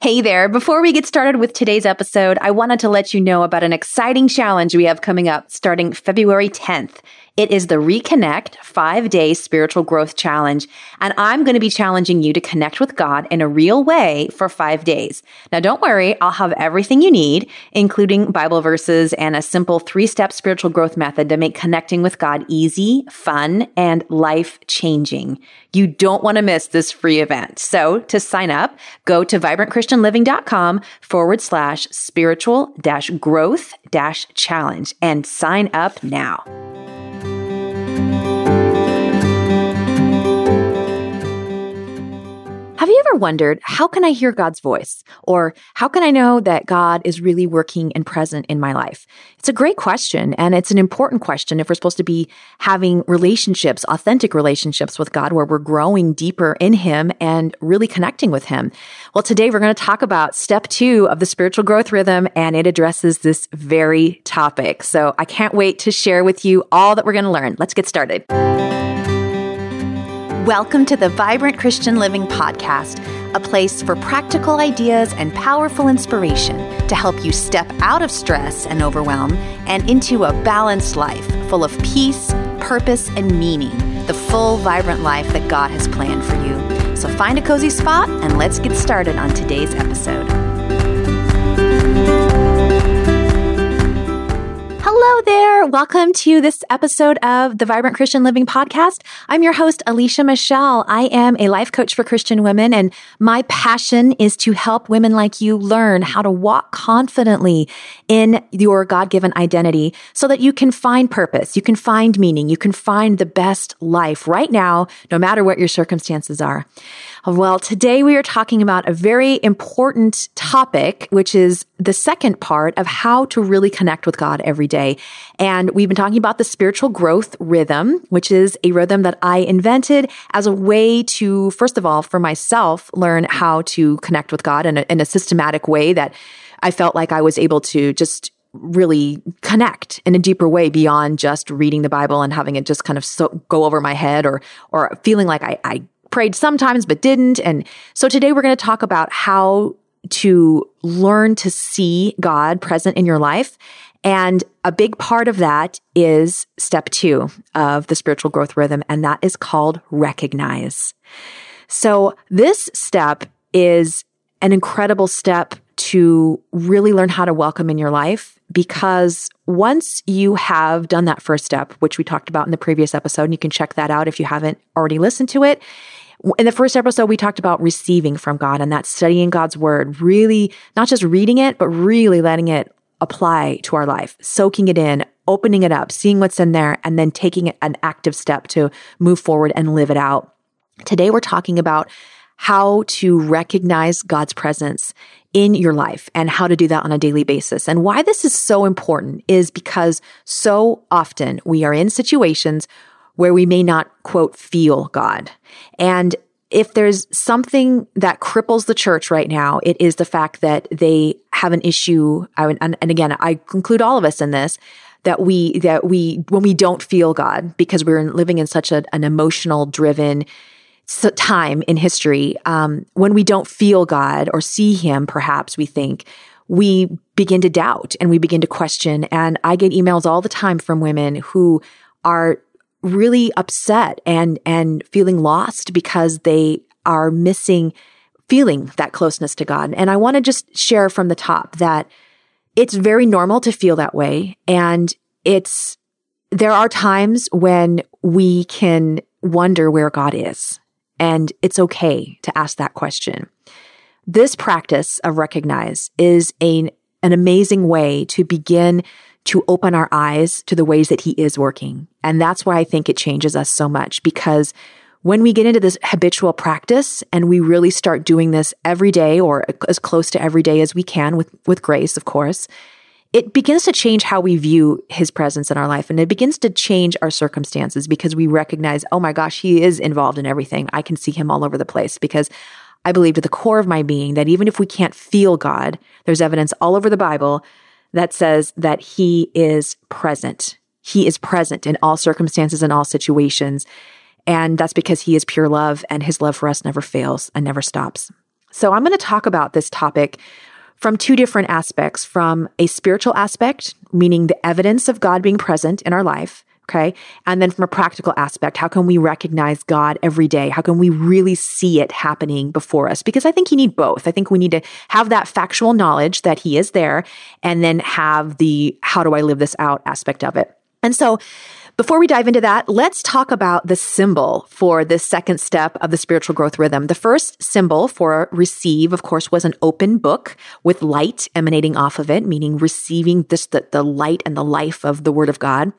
Hey there. Before we get started with today's episode, I wanted to let you know about an exciting challenge we have coming up starting February 10th. It is the Reconnect five day spiritual growth challenge. And I'm going to be challenging you to connect with God in a real way for five days. Now, don't worry. I'll have everything you need, including Bible verses and a simple three step spiritual growth method to make connecting with God easy, fun, and life changing. You don't want to miss this free event. So to sign up, go to vibrantchristianliving.com forward slash spiritual dash growth dash challenge and sign up now. Have you ever wondered, how can I hear God's voice? Or how can I know that God is really working and present in my life? It's a great question. And it's an important question if we're supposed to be having relationships, authentic relationships with God, where we're growing deeper in Him and really connecting with Him. Well, today we're going to talk about step two of the spiritual growth rhythm, and it addresses this very topic. So I can't wait to share with you all that we're going to learn. Let's get started. Welcome to the Vibrant Christian Living Podcast, a place for practical ideas and powerful inspiration to help you step out of stress and overwhelm and into a balanced life full of peace, purpose, and meaning, the full, vibrant life that God has planned for you. So find a cozy spot and let's get started on today's episode. Hello there. Welcome to this episode of the Vibrant Christian Living Podcast. I'm your host, Alicia Michelle. I am a life coach for Christian women, and my passion is to help women like you learn how to walk confidently in your God given identity so that you can find purpose, you can find meaning, you can find the best life right now, no matter what your circumstances are. Well, today we are talking about a very important topic, which is the second part of how to really connect with God every day. And we've been talking about the spiritual growth rhythm, which is a rhythm that I invented as a way to, first of all, for myself, learn how to connect with God in a, in a systematic way that I felt like I was able to just really connect in a deeper way beyond just reading the Bible and having it just kind of so, go over my head or or feeling like I, I prayed sometimes but didn't. And so today we're going to talk about how to learn to see God present in your life. And a big part of that is step two of the spiritual growth rhythm, and that is called recognize. So this step is an incredible step to really learn how to welcome in your life because once you have done that first step, which we talked about in the previous episode, and you can check that out if you haven't already listened to it, in the first episode, we talked about receiving from God and that studying God's word, really not just reading it, but really letting it apply to our life, soaking it in, opening it up, seeing what's in there, and then taking an active step to move forward and live it out. Today, we're talking about how to recognize God's presence in your life and how to do that on a daily basis. And why this is so important is because so often we are in situations where we may not, quote, feel God. And if there's something that cripples the church right now, it is the fact that they have an issue. And, and again, I include all of us in this that we, that we, when we don't feel God because we're living in such a, an emotional driven time in history, um, when we don't feel God or see Him, perhaps we think, we begin to doubt and we begin to question. And I get emails all the time from women who are really upset and and feeling lost because they are missing feeling that closeness to God. And I want to just share from the top that it's very normal to feel that way and it's there are times when we can wonder where God is and it's okay to ask that question. This practice of recognize is an an amazing way to begin to open our eyes to the ways that he is working. And that's why I think it changes us so much because when we get into this habitual practice and we really start doing this every day or as close to every day as we can with, with grace, of course, it begins to change how we view his presence in our life and it begins to change our circumstances because we recognize, oh my gosh, he is involved in everything. I can see him all over the place because I believe to the core of my being that even if we can't feel God, there's evidence all over the Bible that says that he is present. He is present in all circumstances and all situations. And that's because he is pure love and his love for us never fails and never stops. So I'm going to talk about this topic from two different aspects from a spiritual aspect, meaning the evidence of God being present in our life, Okay. And then from a practical aspect, how can we recognize God every day? How can we really see it happening before us? Because I think you need both. I think we need to have that factual knowledge that He is there and then have the how do I live this out aspect of it. And so before we dive into that, let's talk about the symbol for the second step of the spiritual growth rhythm. The first symbol for receive, of course, was an open book with light emanating off of it, meaning receiving this, the, the light and the life of the word of God.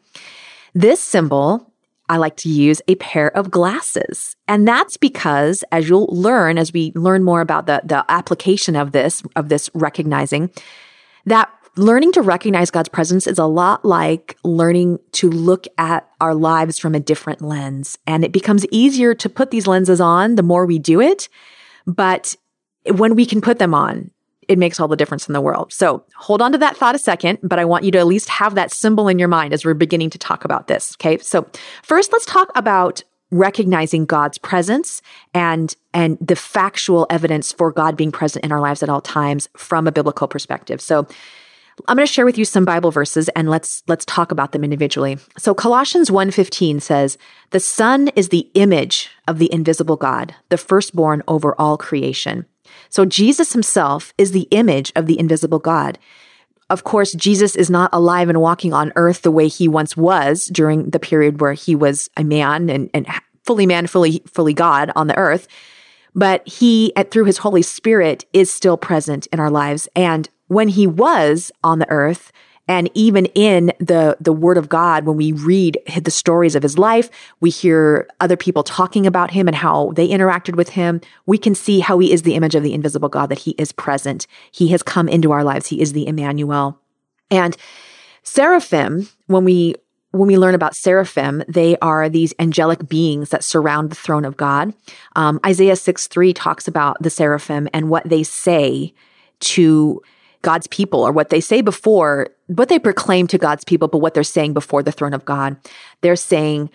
This symbol, I like to use a pair of glasses. And that's because as you'll learn, as we learn more about the, the application of this, of this recognizing, that learning to recognize God's presence is a lot like learning to look at our lives from a different lens. And it becomes easier to put these lenses on the more we do it. But when we can put them on, it makes all the difference in the world. So hold on to that thought a second, but I want you to at least have that symbol in your mind as we're beginning to talk about this. Okay. So first, let's talk about recognizing God's presence and and the factual evidence for God being present in our lives at all times from a biblical perspective. So I'm going to share with you some Bible verses and let's let's talk about them individually. So Colossians 1:15 says, "The Son is the image of the invisible God, the firstborn over all creation." So Jesus himself is the image of the invisible God. Of course, Jesus is not alive and walking on earth the way he once was during the period where he was a man and, and fully man, fully, fully God on the earth. But he, through his Holy Spirit, is still present in our lives. And when he was on the earth, and even in the, the word of God, when we read the stories of his life, we hear other people talking about him and how they interacted with him. We can see how he is the image of the invisible God, that he is present. He has come into our lives. He is the Emmanuel. And seraphim, when we when we learn about seraphim, they are these angelic beings that surround the throne of God. Um, Isaiah 6 3 talks about the seraphim and what they say to God's people or what they say before, what they proclaim to God's people, but what they're saying before the throne of God. They're saying,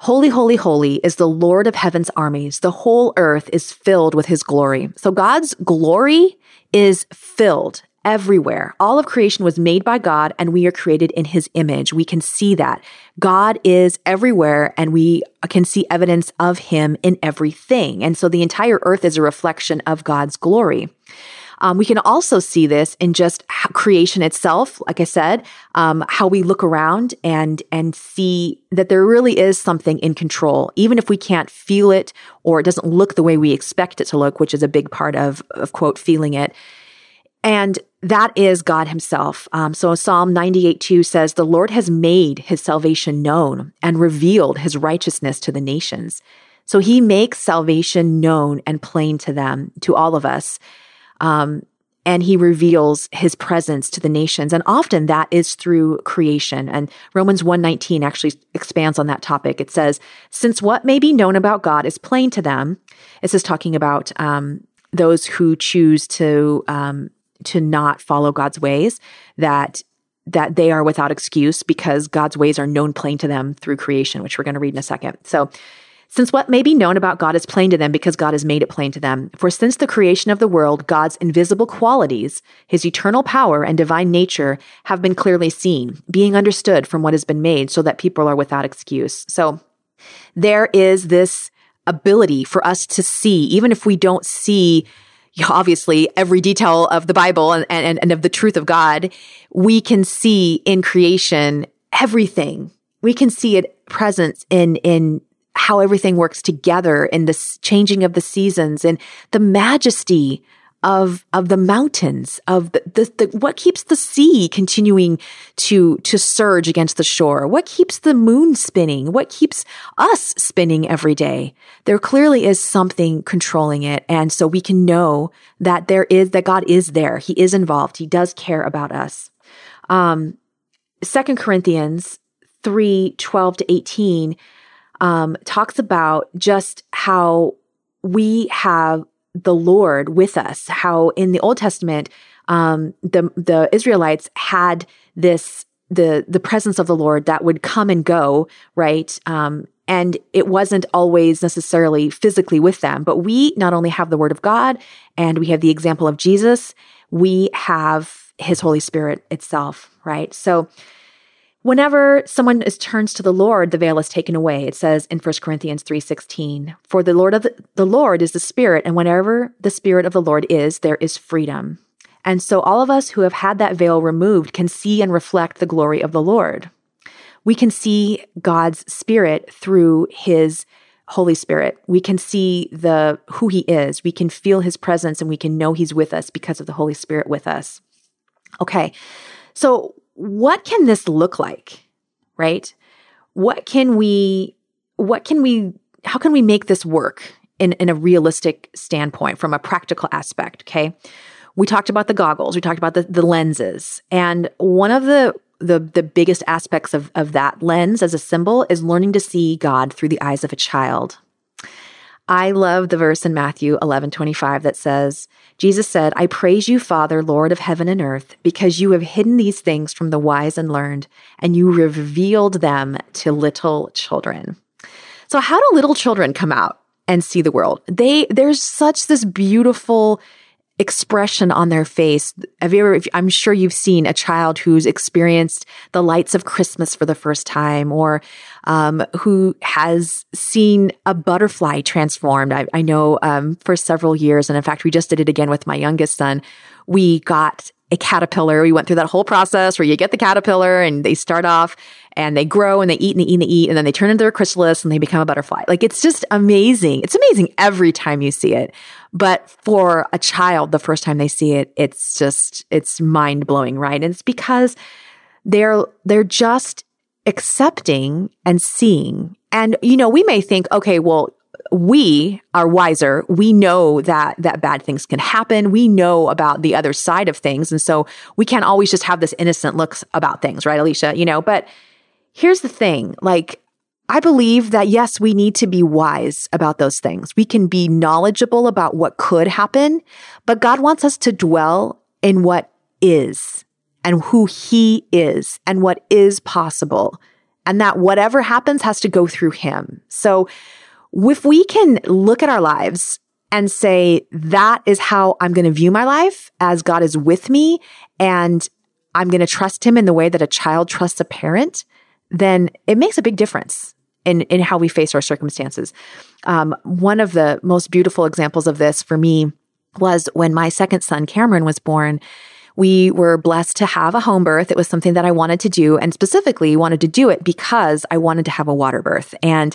Holy, holy, holy is the Lord of heaven's armies. The whole earth is filled with his glory. So God's glory is filled everywhere. All of creation was made by God and we are created in his image. We can see that. God is everywhere and we can see evidence of him in everything. And so the entire earth is a reflection of God's glory. Um, we can also see this in just creation itself. Like I said, um, how we look around and and see that there really is something in control, even if we can't feel it or it doesn't look the way we expect it to look, which is a big part of of quote feeling it. And that is God Himself. Um, so Psalm 98 2 says, The Lord has made His salvation known and revealed His righteousness to the nations. So He makes salvation known and plain to them, to all of us. Um, and he reveals his presence to the nations. And often that is through creation. And romans 1.19 actually expands on that topic. It says since what may be known about god is plain to them this is talking about um, those who choose to um, to not follow god's ways that that they are without excuse because god's ways are known plain to them through creation which we're going to read in a second. So since what may be known about God is plain to them because God has made it plain to them. For since the creation of the world, God's invisible qualities, his eternal power and divine nature have been clearly seen, being understood from what has been made so that people are without excuse. So there is this ability for us to see, even if we don't see obviously every detail of the Bible and, and, and of the truth of God, we can see in creation everything. We can see it presence in, in how everything works together in this changing of the seasons and the majesty of of the mountains of the, the, the, what keeps the sea continuing to to surge against the shore? What keeps the moon spinning? What keeps us spinning every day? There clearly is something controlling it. And so we can know that there is that god is there. He is involved. He does care about us. Um second corinthians 3 12 to 18 um, talks about just how we have the Lord with us. How in the Old Testament, um, the the Israelites had this the the presence of the Lord that would come and go, right? Um, and it wasn't always necessarily physically with them, but we not only have the word of God and we have the example of Jesus, we have his Holy Spirit itself, right? So whenever someone is turns to the Lord, the veil is taken away. It says in 1 Corinthians 3:16, "For the Lord of the, the Lord is the Spirit, and whenever the Spirit of the Lord is, there is freedom." And so all of us who have had that veil removed can see and reflect the glory of the Lord we can see God's spirit through his Holy Spirit. We can see the who he is. We can feel his presence and we can know he's with us because of the Holy Spirit with us. Okay. So what can this look like? Right? What can we what can we how can we make this work in, in a realistic standpoint from a practical aspect? Okay. We talked about the goggles, we talked about the, the lenses. And one of the the the biggest aspects of, of that lens as a symbol is learning to see God through the eyes of a child. I love the verse in Matthew 11 25 that says, Jesus said, I praise you, Father, Lord of heaven and earth, because you have hidden these things from the wise and learned, and you revealed them to little children. So, how do little children come out and see the world? They, there's such this beautiful expression on their face. Have you ever, I'm sure you've seen a child who's experienced the lights of Christmas for the first time or um, who has seen a butterfly transformed. I, I know um, for several years, and in fact, we just did it again with my youngest son. We got a caterpillar. We went through that whole process where you get the caterpillar and they start off and they grow and they eat and they eat and they eat and then they turn into their chrysalis and they become a butterfly. Like it's just amazing. It's amazing every time you see it. But for a child, the first time they see it, it's just, it's mind blowing, right? And it's because they're, they're just accepting and seeing. And, you know, we may think, okay, well, we are wiser. We know that that bad things can happen. We know about the other side of things. And so we can't always just have this innocent looks about things, right, Alicia? You know, but here's the thing. Like, I believe that yes, we need to be wise about those things. We can be knowledgeable about what could happen, but God wants us to dwell in what is and who he is and what is possible. And that whatever happens has to go through him. So if we can look at our lives and say, that is how I'm going to view my life as God is with me and I'm going to trust him in the way that a child trusts a parent, then it makes a big difference in, in how we face our circumstances. Um, one of the most beautiful examples of this for me was when my second son, Cameron, was born. We were blessed to have a home birth. It was something that I wanted to do and specifically wanted to do it because I wanted to have a water birth. And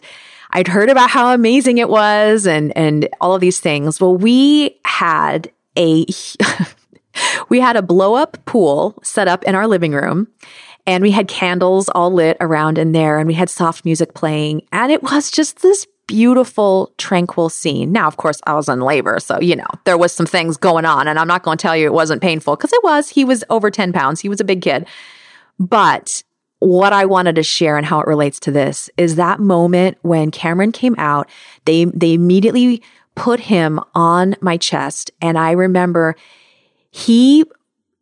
I'd heard about how amazing it was and, and all of these things. Well, we had a, we had a blow up pool set up in our living room and we had candles all lit around in there and we had soft music playing and it was just this beautiful, tranquil scene. Now, of course, I was in labor, so you know there was some things going on, and I'm not going to tell you it wasn't painful because it was. He was over 10 pounds. He was a big kid, but what I wanted to share and how it relates to this is that moment when Cameron came out, they, they immediately put him on my chest. And I remember he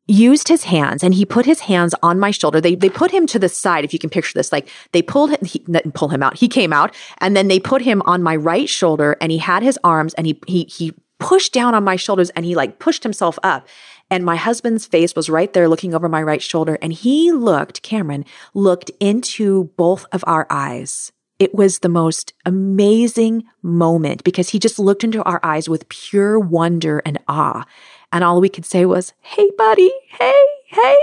used his hands and he put his hands on my shoulder. They, they put him to the side. If you can picture this, like they pulled him, he, pull him out. He came out and then they put him on my right shoulder and he had his arms and he, he, he pushed down on my shoulders and he like pushed himself up. And my husband's face was right there looking over my right shoulder. And he looked, Cameron looked into both of our eyes. It was the most amazing moment because he just looked into our eyes with pure wonder and awe. And all we could say was, Hey, buddy. Hey, hey.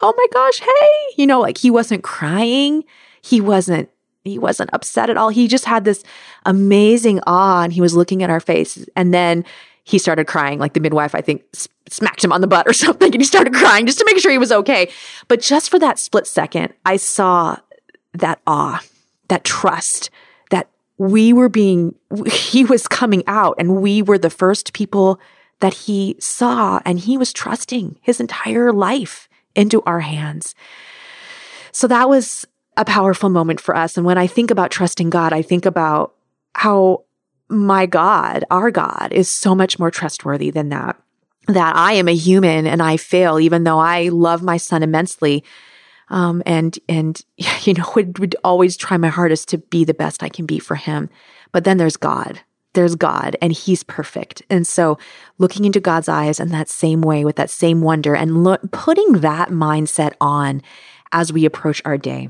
Oh my gosh. Hey. You know, like he wasn't crying. He wasn't he wasn't upset at all. He just had this amazing awe and he was looking at our faces. And then he started crying. Like the midwife, I think, smacked him on the butt or something, and he started crying just to make sure he was okay. But just for that split second, I saw that awe, that trust, that we were being, he was coming out, and we were the first people that he saw, and he was trusting his entire life into our hands. So that was a powerful moment for us. And when I think about trusting God, I think about how my God, our God, is so much more trustworthy than that. That I am a human and I fail, even though I love my son immensely. Um, and, and, you know, would, would always try my hardest to be the best I can be for him. But then there's God. There's God and he's perfect. And so looking into God's eyes in that same way with that same wonder and lo- putting that mindset on as we approach our day.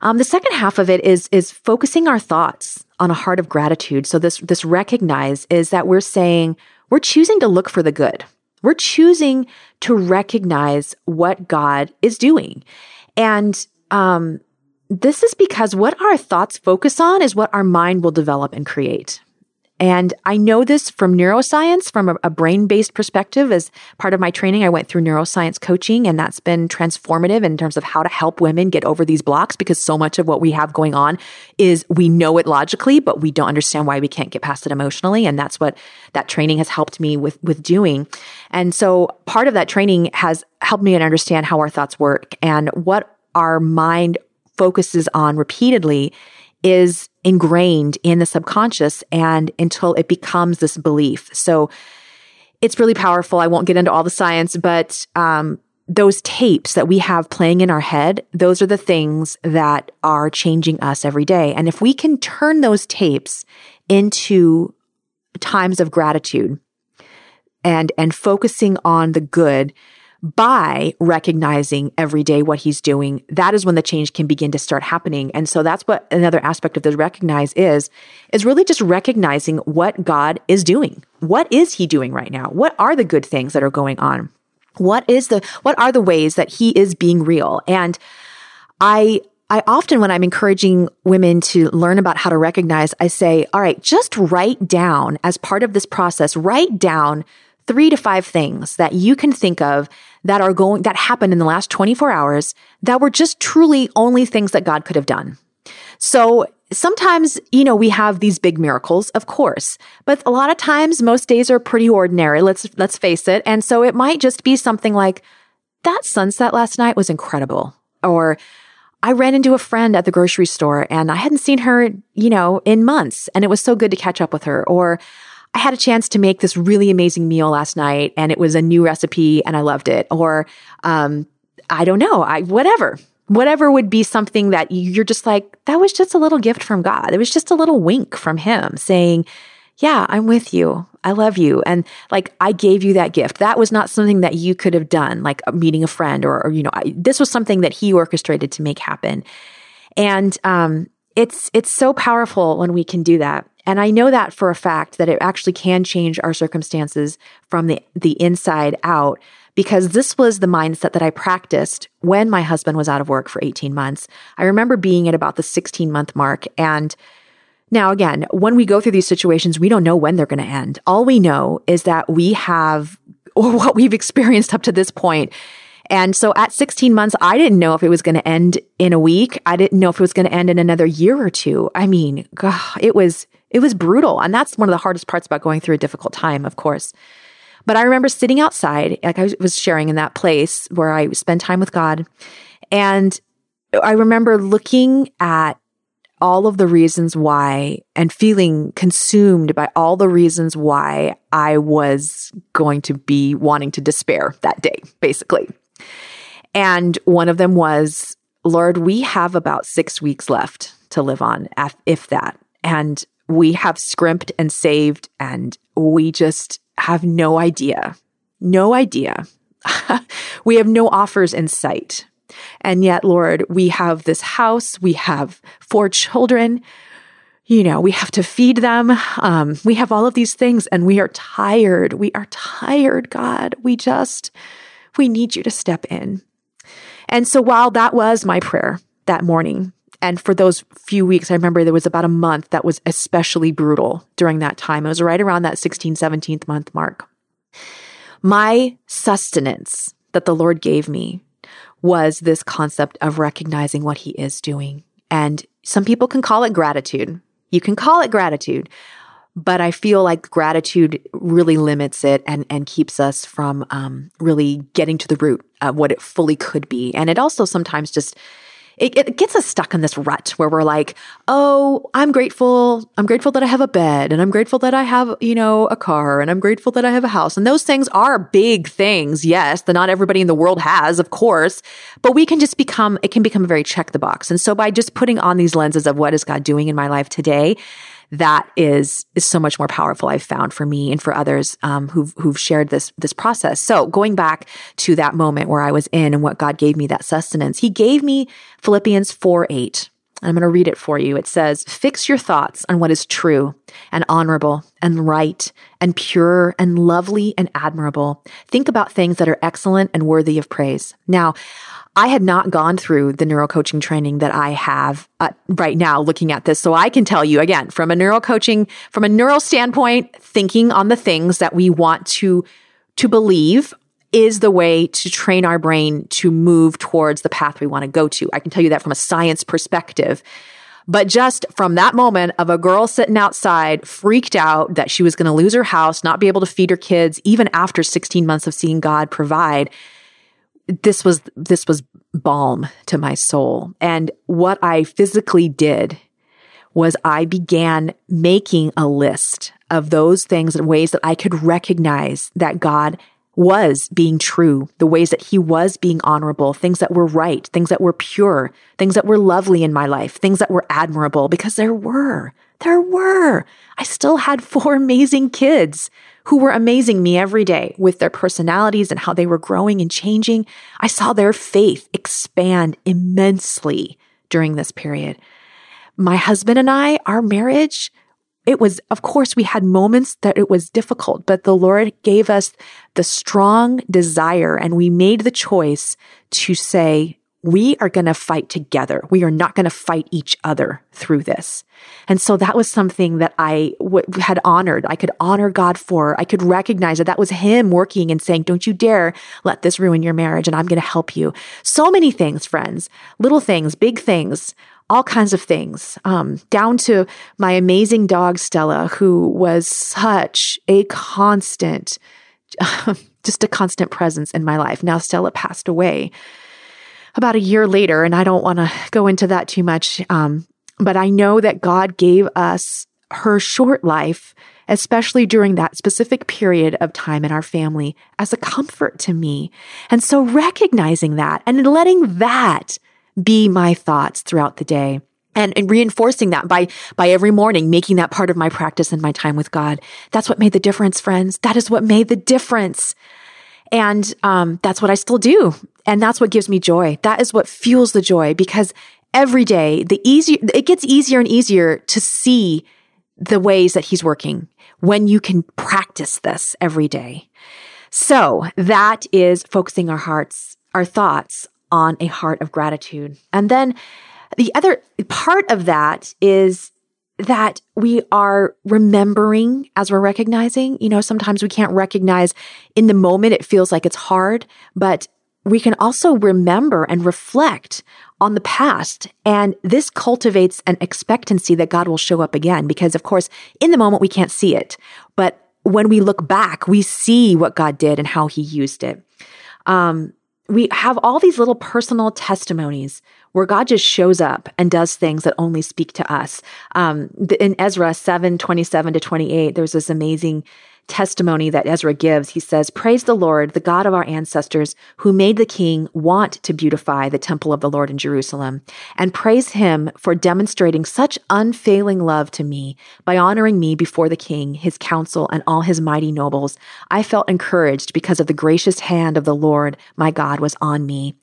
Um, the second half of it is is focusing our thoughts on a heart of gratitude. So this this recognize is that we're saying we're choosing to look for the good. We're choosing to recognize what God is doing, and um, this is because what our thoughts focus on is what our mind will develop and create. And I know this from neuroscience, from a, a brain based perspective. As part of my training, I went through neuroscience coaching, and that's been transformative in terms of how to help women get over these blocks because so much of what we have going on is we know it logically, but we don't understand why we can't get past it emotionally. And that's what that training has helped me with, with doing. And so part of that training has helped me understand how our thoughts work and what our mind focuses on repeatedly is ingrained in the subconscious and until it becomes this belief. So it's really powerful. I won't get into all the science, but um, those tapes that we have playing in our head, those are the things that are changing us every day. And if we can turn those tapes into times of gratitude and and focusing on the good by recognizing every day what he's doing, that is when the change can begin to start happening. And so that's what another aspect of the recognize is, is really just recognizing what God is doing. What is he doing right now? What are the good things that are going on? What is the, what are the ways that he is being real? And I, I often, when I'm encouraging women to learn about how to recognize, I say, all right, just write down as part of this process, write down three to five things that you can think of that are going, that happened in the last 24 hours that were just truly only things that God could have done. So sometimes, you know, we have these big miracles, of course, but a lot of times most days are pretty ordinary. Let's, let's face it. And so it might just be something like that sunset last night was incredible or I ran into a friend at the grocery store and I hadn't seen her, you know, in months and it was so good to catch up with her or I had a chance to make this really amazing meal last night and it was a new recipe and I loved it. Or, um, I don't know, I, whatever, whatever would be something that you're just like, that was just a little gift from God. It was just a little wink from him saying, yeah, I'm with you. I love you. And like, I gave you that gift. That was not something that you could have done, like meeting a friend or, or you know, I, this was something that he orchestrated to make happen. And, um, it's, it's so powerful when we can do that. And I know that for a fact that it actually can change our circumstances from the, the inside out because this was the mindset that I practiced when my husband was out of work for 18 months. I remember being at about the 16 month mark. And now, again, when we go through these situations, we don't know when they're going to end. All we know is that we have, or what we've experienced up to this point. and so at 16 months, I didn't know if it was going to end in a week. I didn't know if it was going to end in another year or two. I mean, God, it was it was brutal. And that's one of the hardest parts about going through a difficult time, of course. But I remember sitting outside, like I was sharing in that place where I spend time with God. And I remember looking at all of the reasons why and feeling consumed by all the reasons why I was going to be wanting to despair that day, basically. And one of them was, Lord, we have about six weeks left to live on, if that. And we have scrimped and saved and we just have no idea. No idea. we have no offers in sight. And yet, Lord, we have this house, we have four children, you know, we have to feed them. Um, we have all of these things and we are tired. We are tired, God. We just, we need you to step in. And so while that was my prayer that morning, and for those few weeks, I remember there was about a month that was especially brutal during that time. It was right around that 16, 17th month mark. My sustenance that the Lord gave me was this concept of recognizing what He is doing. And some people can call it gratitude. You can call it gratitude, but I feel like gratitude really limits it and, and keeps us from um, really getting to the root of what it fully could be. And it also sometimes just it, it, gets us stuck in this rut where we're like, oh, I'm grateful. I'm grateful that I have a bed and I'm grateful that I have, you know, a car and I'm grateful that I have a house. And those things are big things. Yes, that not everybody in the world has, of course, but we can just become, it can become a very check the box. And so by just putting on these lenses of what is God doing in my life today, that is is so much more powerful. I've found for me and for others um, who've who've shared this this process. So going back to that moment where I was in and what God gave me that sustenance, He gave me Philippians four eight. I'm going to read it for you. It says, Fix your thoughts on what is true and honorable and right and pure and lovely and admirable. Think about things that are excellent and worthy of praise. Now, I had not gone through the neurocoaching training that I have uh, right now looking at this. So I can tell you again, from a neurocoaching, from a neural standpoint, thinking on the things that we want to, to believe is the way to train our brain to move towards the path we want to go to. I can tell you that from a science perspective. But just from that moment of a girl sitting outside, freaked out that she was going to lose her house, not be able to feed her kids, even after 16 months of seeing God provide, this was this was balm to my soul. And what I physically did was I began making a list of those things and ways that I could recognize that God was being true, the ways that he was being honorable, things that were right, things that were pure, things that were lovely in my life, things that were admirable, because there were, there were. I still had four amazing kids who were amazing me every day with their personalities and how they were growing and changing. I saw their faith expand immensely during this period. My husband and I, our marriage, it was, of course, we had moments that it was difficult, but the Lord gave us the strong desire and we made the choice to say, we are going to fight together. We are not going to fight each other through this. And so that was something that I w- had honored. I could honor God for. I could recognize that that was Him working and saying, don't you dare let this ruin your marriage. And I'm going to help you. So many things, friends, little things, big things, all kinds of things, um, down to my amazing dog, Stella, who was such a constant, just a constant presence in my life. Now Stella passed away about a year later, and I don't want to go into that too much. Um, but I know that God gave us her short life, especially during that specific period of time in our family, as a comfort to me. And so recognizing that and letting that be my thoughts throughout the day. And, and, reinforcing that by by every morning making that part of my practice and my time with god that's what made the difference friends that is what made the difference and um, that's what I still do. And that's what gives me joy. That is what fuels the joy because every day, the easier, it gets easier and easier to see the ways that he's working when you can practice this every day. So that is focusing our hearts, our thoughts on a heart of gratitude. And then the other part of that is that we are remembering as we're recognizing. You know, sometimes we can't recognize in the moment, it feels like it's hard, but we can also remember and reflect on the past. And this cultivates an expectancy that God will show up again. Because of course, in the moment, we can't see it. But when we look back, we see what God did and how he used it. Um, we have all these little personal testimonies where God just shows up and does things that only speak to us. Um, in Ezra 7 27 to 28, there's this amazing testimony that Ezra gives. He says, Praise the Lord, the God of our ancestors, who made the king want to beautify the temple of the Lord in Jerusalem, and praise him for demonstrating such unfailing love to me by honoring me before the king, his council, and all his mighty nobles. I felt encouraged because of the gracious hand of the Lord my God was on me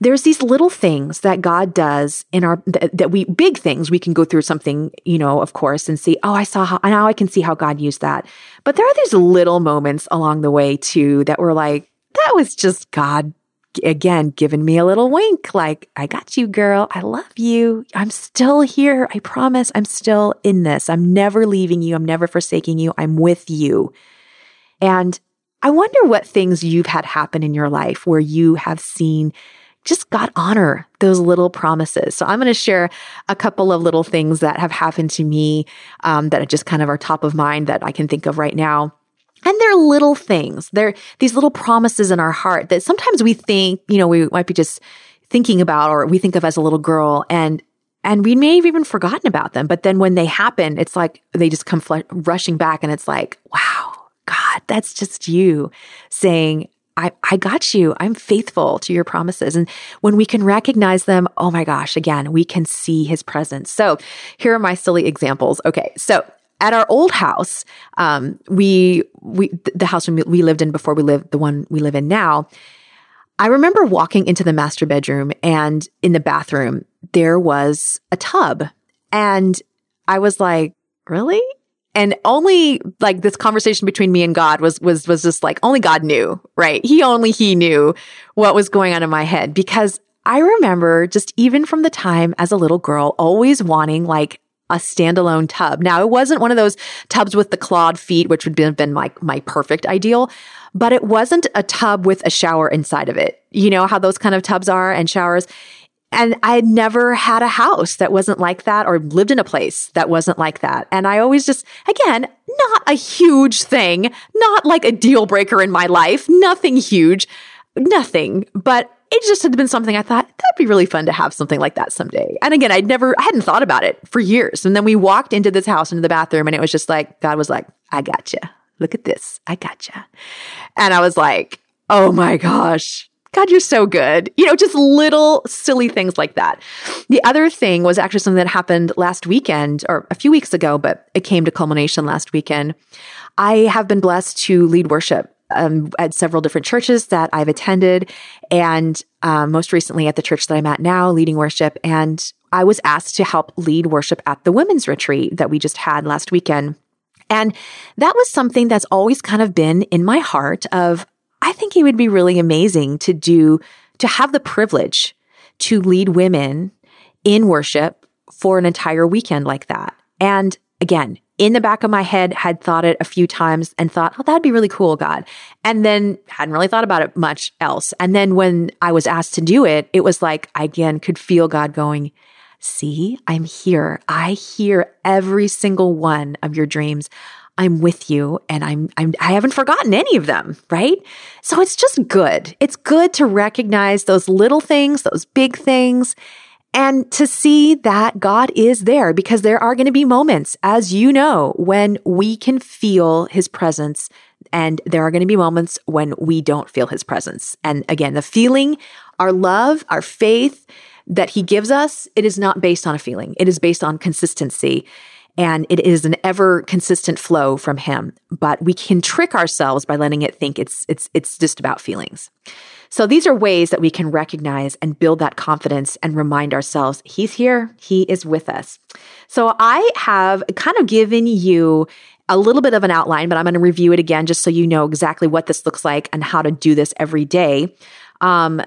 there's these little things that God does in our that, we big things. We can go through something you know of course and see oh I saw how now I can see how God used that. But there are these little moments along the way too that were like that was just God again giving me a little wink like I got you girl. I love you. I'm still here. I promise I'm still in this. I'm never leaving you. I'm never forsaking you. I'm with you. And I wonder what things you've had happen in your life where you have seen just God honor those little promises. So I'm going to share a couple of little things that have happened to me um, that just kind of are top of mind that I can think of right now. And they're little things. They're these little promises in our heart that sometimes we think, you know, we might be just thinking about or we think of as a little girl and and we may have even forgotten about them but then when they happen it's like they just come fl- rushing back and it's like wow god that's just you saying I, I got you. I'm faithful to your promises. And when we can recognize them, oh my gosh, again, we can see his presence. So here are my silly examples. Okay. So at our old house, um, we, we, the house we lived in before we lived, the one we live in now, I remember walking into the master bedroom and in the bathroom, there was a tub. And I was like, really? And only like this conversation between me and God was, was, was just like, only God knew, right? He only, he knew what was going on in my head because I remember just even from the time as a little girl, always wanting like a standalone tub. Now it wasn't one of those tubs with the clawed feet, which would have been like my perfect ideal, but it wasn't a tub with a shower inside of it. You know how those kind of tubs are and showers. And I had never had a house that wasn't like that or lived in a place that wasn't like that. And I always just, again, not a huge thing, not like a deal breaker in my life, nothing huge, nothing, but it just had been something I thought that'd be really fun to have something like that someday. And again, I'd never, I hadn't thought about it for years. And then we walked into this house, into the bathroom, and it was just like, God was like, I got you look at this. I gotcha. And I was like, oh my gosh. God, you're so good. You know, just little silly things like that. The other thing was actually something that happened last weekend or a few weeks ago, but it came to culmination last weekend. I have been blessed to lead worship um, at several different churches that I've attended, and um, most recently at the church that I'm at now, leading worship. And I was asked to help lead worship at the women's retreat that we just had last weekend. And that was something that's always kind of been in my heart of, I think it would be really amazing to do, to have the privilege to lead women in worship for an entire weekend like that. And again, in the back of my head, had thought it a few times and thought, oh, that'd be really cool, God. And then hadn't really thought about it much else. And then when I was asked to do it, it was like, I again could feel God going, See, I'm here. I hear every single one of your dreams. I'm with you and I'm, I'm, I haven't forgotten any of them, right? So it's just good. It's good to recognize those little things, those big things, and to see that God is there because there are going to be moments, as you know, when we can feel his presence and there are going to be moments when we don't feel his presence. And again, the feeling, our love, our faith, that he gives us, it is not based on a feeling. It is based on consistency. And it is an ever consistent flow from him. But we can trick ourselves by letting it think it's, it's, it's just about feelings. So these are ways that we can recognize and build that confidence and remind ourselves he's here, he is with us. So I have kind of given you a little bit of an outline, but I'm going to review it again just so you know exactly what this looks like and how to do this every day. Um,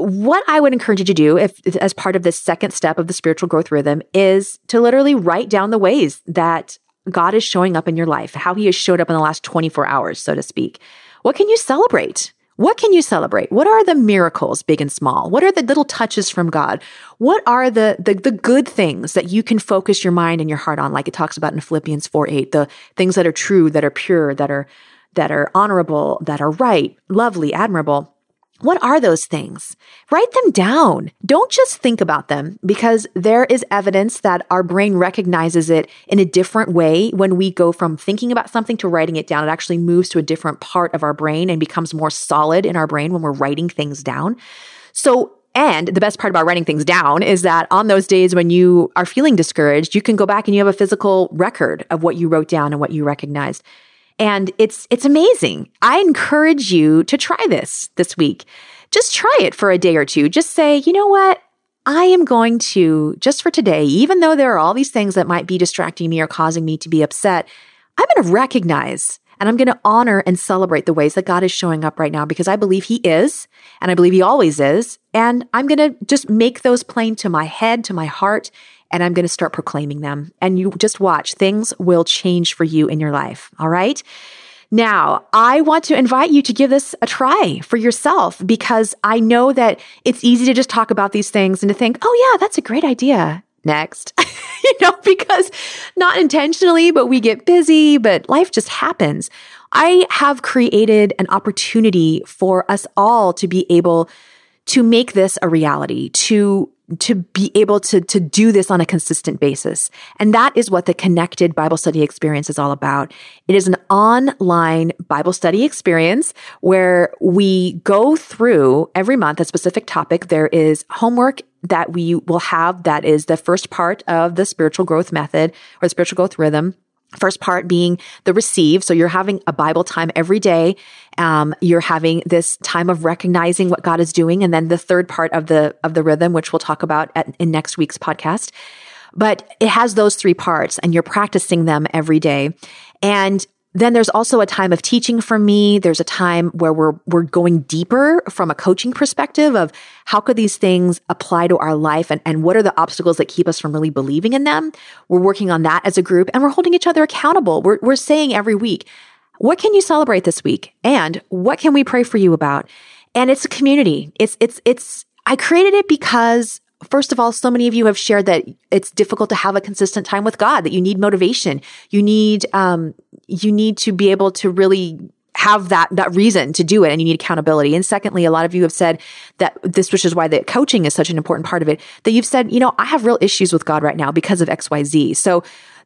what I would encourage you to do, if as part of this second step of the spiritual growth rhythm, is to literally write down the ways that God is showing up in your life, how He has showed up in the last 24 hours, so to speak. What can you celebrate? What can you celebrate? What are the miracles, big and small? What are the little touches from God? What are the, the, the good things that you can focus your mind and your heart on, like it talks about in Philippians 4 8, the things that are true, that are pure, that are that are honorable, that are right, lovely, admirable. What are those things? Write them down. Don't just think about them because there is evidence that our brain recognizes it in a different way when we go from thinking about something to writing it down. It actually moves to a different part of our brain and becomes more solid in our brain when we're writing things down. So and the best part about writing things down is that on those days when you are feeling discouraged, you can go back and you have a physical record of what you wrote down and what you recognized. And it's, it's amazing. I encourage you to try this this week. Just try it for a day or two. Just say, you know what? I am going to, just for today, even though there are all these things that might be distracting me or causing me to be upset, I'm going to recognize and I'm going to honor and celebrate the ways that God is showing up right now because I believe He is, and I believe He always is. And I'm going to just make those plain to my head, to my heart, and I'm going to start proclaiming them. And you just watch, things will change for you in your life. All right. Now, I want to invite you to give this a try for yourself because I know that it's easy to just talk about these things and to think, oh, yeah, that's a great idea. Next, you know, because not intentionally, but we get busy, but life just happens. I have created an opportunity for us all to be able to make this a reality, to to be able to, to do this on a consistent basis. And that is what the connected Bible study experience is all about. It is an online Bible study experience where we go through every month a specific topic. There is homework that we will have that is the first part of the spiritual growth method or the spiritual growth rhythm. First part being the receive. So you're having a Bible time every day. Um, you're having this time of recognizing what God is doing. And then the third part of the, of the rhythm, which we'll talk about at, in next week's podcast. But it has those three parts and you're practicing them every day. And then there's also a time of teaching for me. There's a time where we're, we're going deeper from a coaching perspective of how could these things apply to our life and, and what are the obstacles that keep us from really believing in them? We're working on that as a group and we're holding each other accountable. We're, we're saying every week, what can you celebrate this week? And what can we pray for you about? And it's a community. It's, it's, it's, I created it because First of all, so many of you have shared that it's difficult to have a consistent time with God, that you need motivation. You need, um, you need to be able to really have that that reason to do it and you need accountability. And secondly a lot of you have said that this which is why the coaching is such an important part of it that you've said you know i have real issues with god right now because of xyz so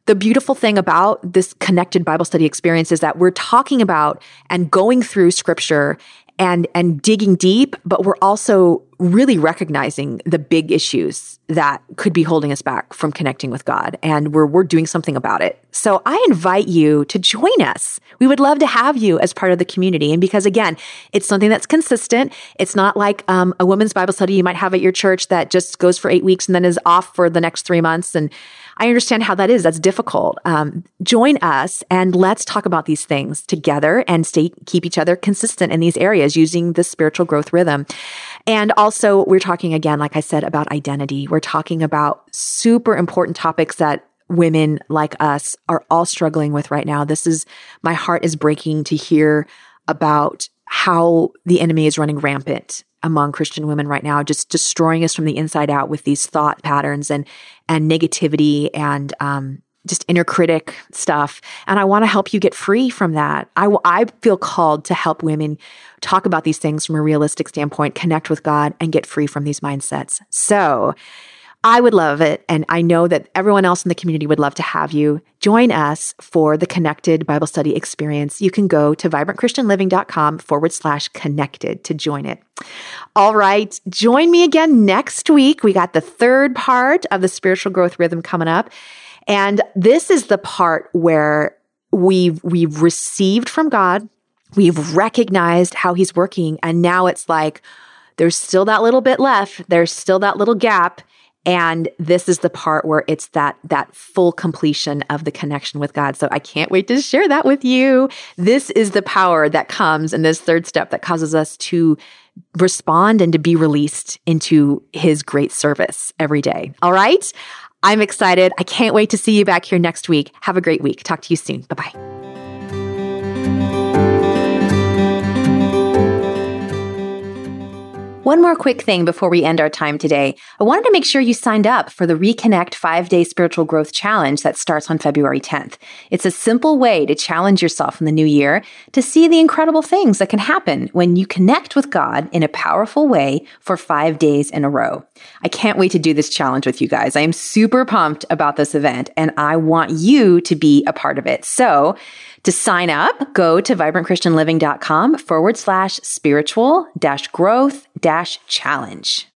the beautiful thing about this connected bible study experience is that we're talking about and going through scripture and and digging deep but we're also really recognizing the big issues that could be holding us back from connecting with God and we're we're doing something about it. So I invite you to join us. We would love to have you as part of the community and because again, it's something that's consistent. It's not like um, a women's Bible study you might have at your church that just goes for 8 weeks and then is off for the next 3 months and I understand how that is. That's difficult. Um, join us and let's talk about these things together and stay keep each other consistent in these areas using the spiritual growth rhythm. And also, we're talking again, like I said, about identity. We're talking about super important topics that women like us are all struggling with right now. This is, my heart is breaking to hear about how the enemy is running rampant among Christian women right now, just destroying us from the inside out with these thought patterns and, and negativity and, um, just inner critic stuff. And I want to help you get free from that. I, I feel called to help women talk about these things from a realistic standpoint, connect with God, and get free from these mindsets. So I would love it. And I know that everyone else in the community would love to have you join us for the connected Bible study experience. You can go to vibrantchristianliving.com forward slash connected to join it. All right. Join me again next week. We got the third part of the spiritual growth rhythm coming up. And this is the part where we've, we've received from God. We've recognized how he's working. And now it's like, there's still that little bit left. There's still that little gap. And this is the part where it's that, that full completion of the connection with God. So I can't wait to share that with you. This is the power that comes in this third step that causes us to respond and to be released into his great service every day. All right. I'm excited. I can't wait to see you back here next week. Have a great week. Talk to you soon. Bye bye. One more quick thing before we end our time today. I wanted to make sure you signed up for the Reconnect five day spiritual growth challenge that starts on February 10th. It's a simple way to challenge yourself in the new year to see the incredible things that can happen when you connect with God in a powerful way for five days in a row. I can't wait to do this challenge with you guys. I am super pumped about this event and I want you to be a part of it. So to sign up, go to vibrantchristianliving.com forward slash spiritual dash growth dash challenge.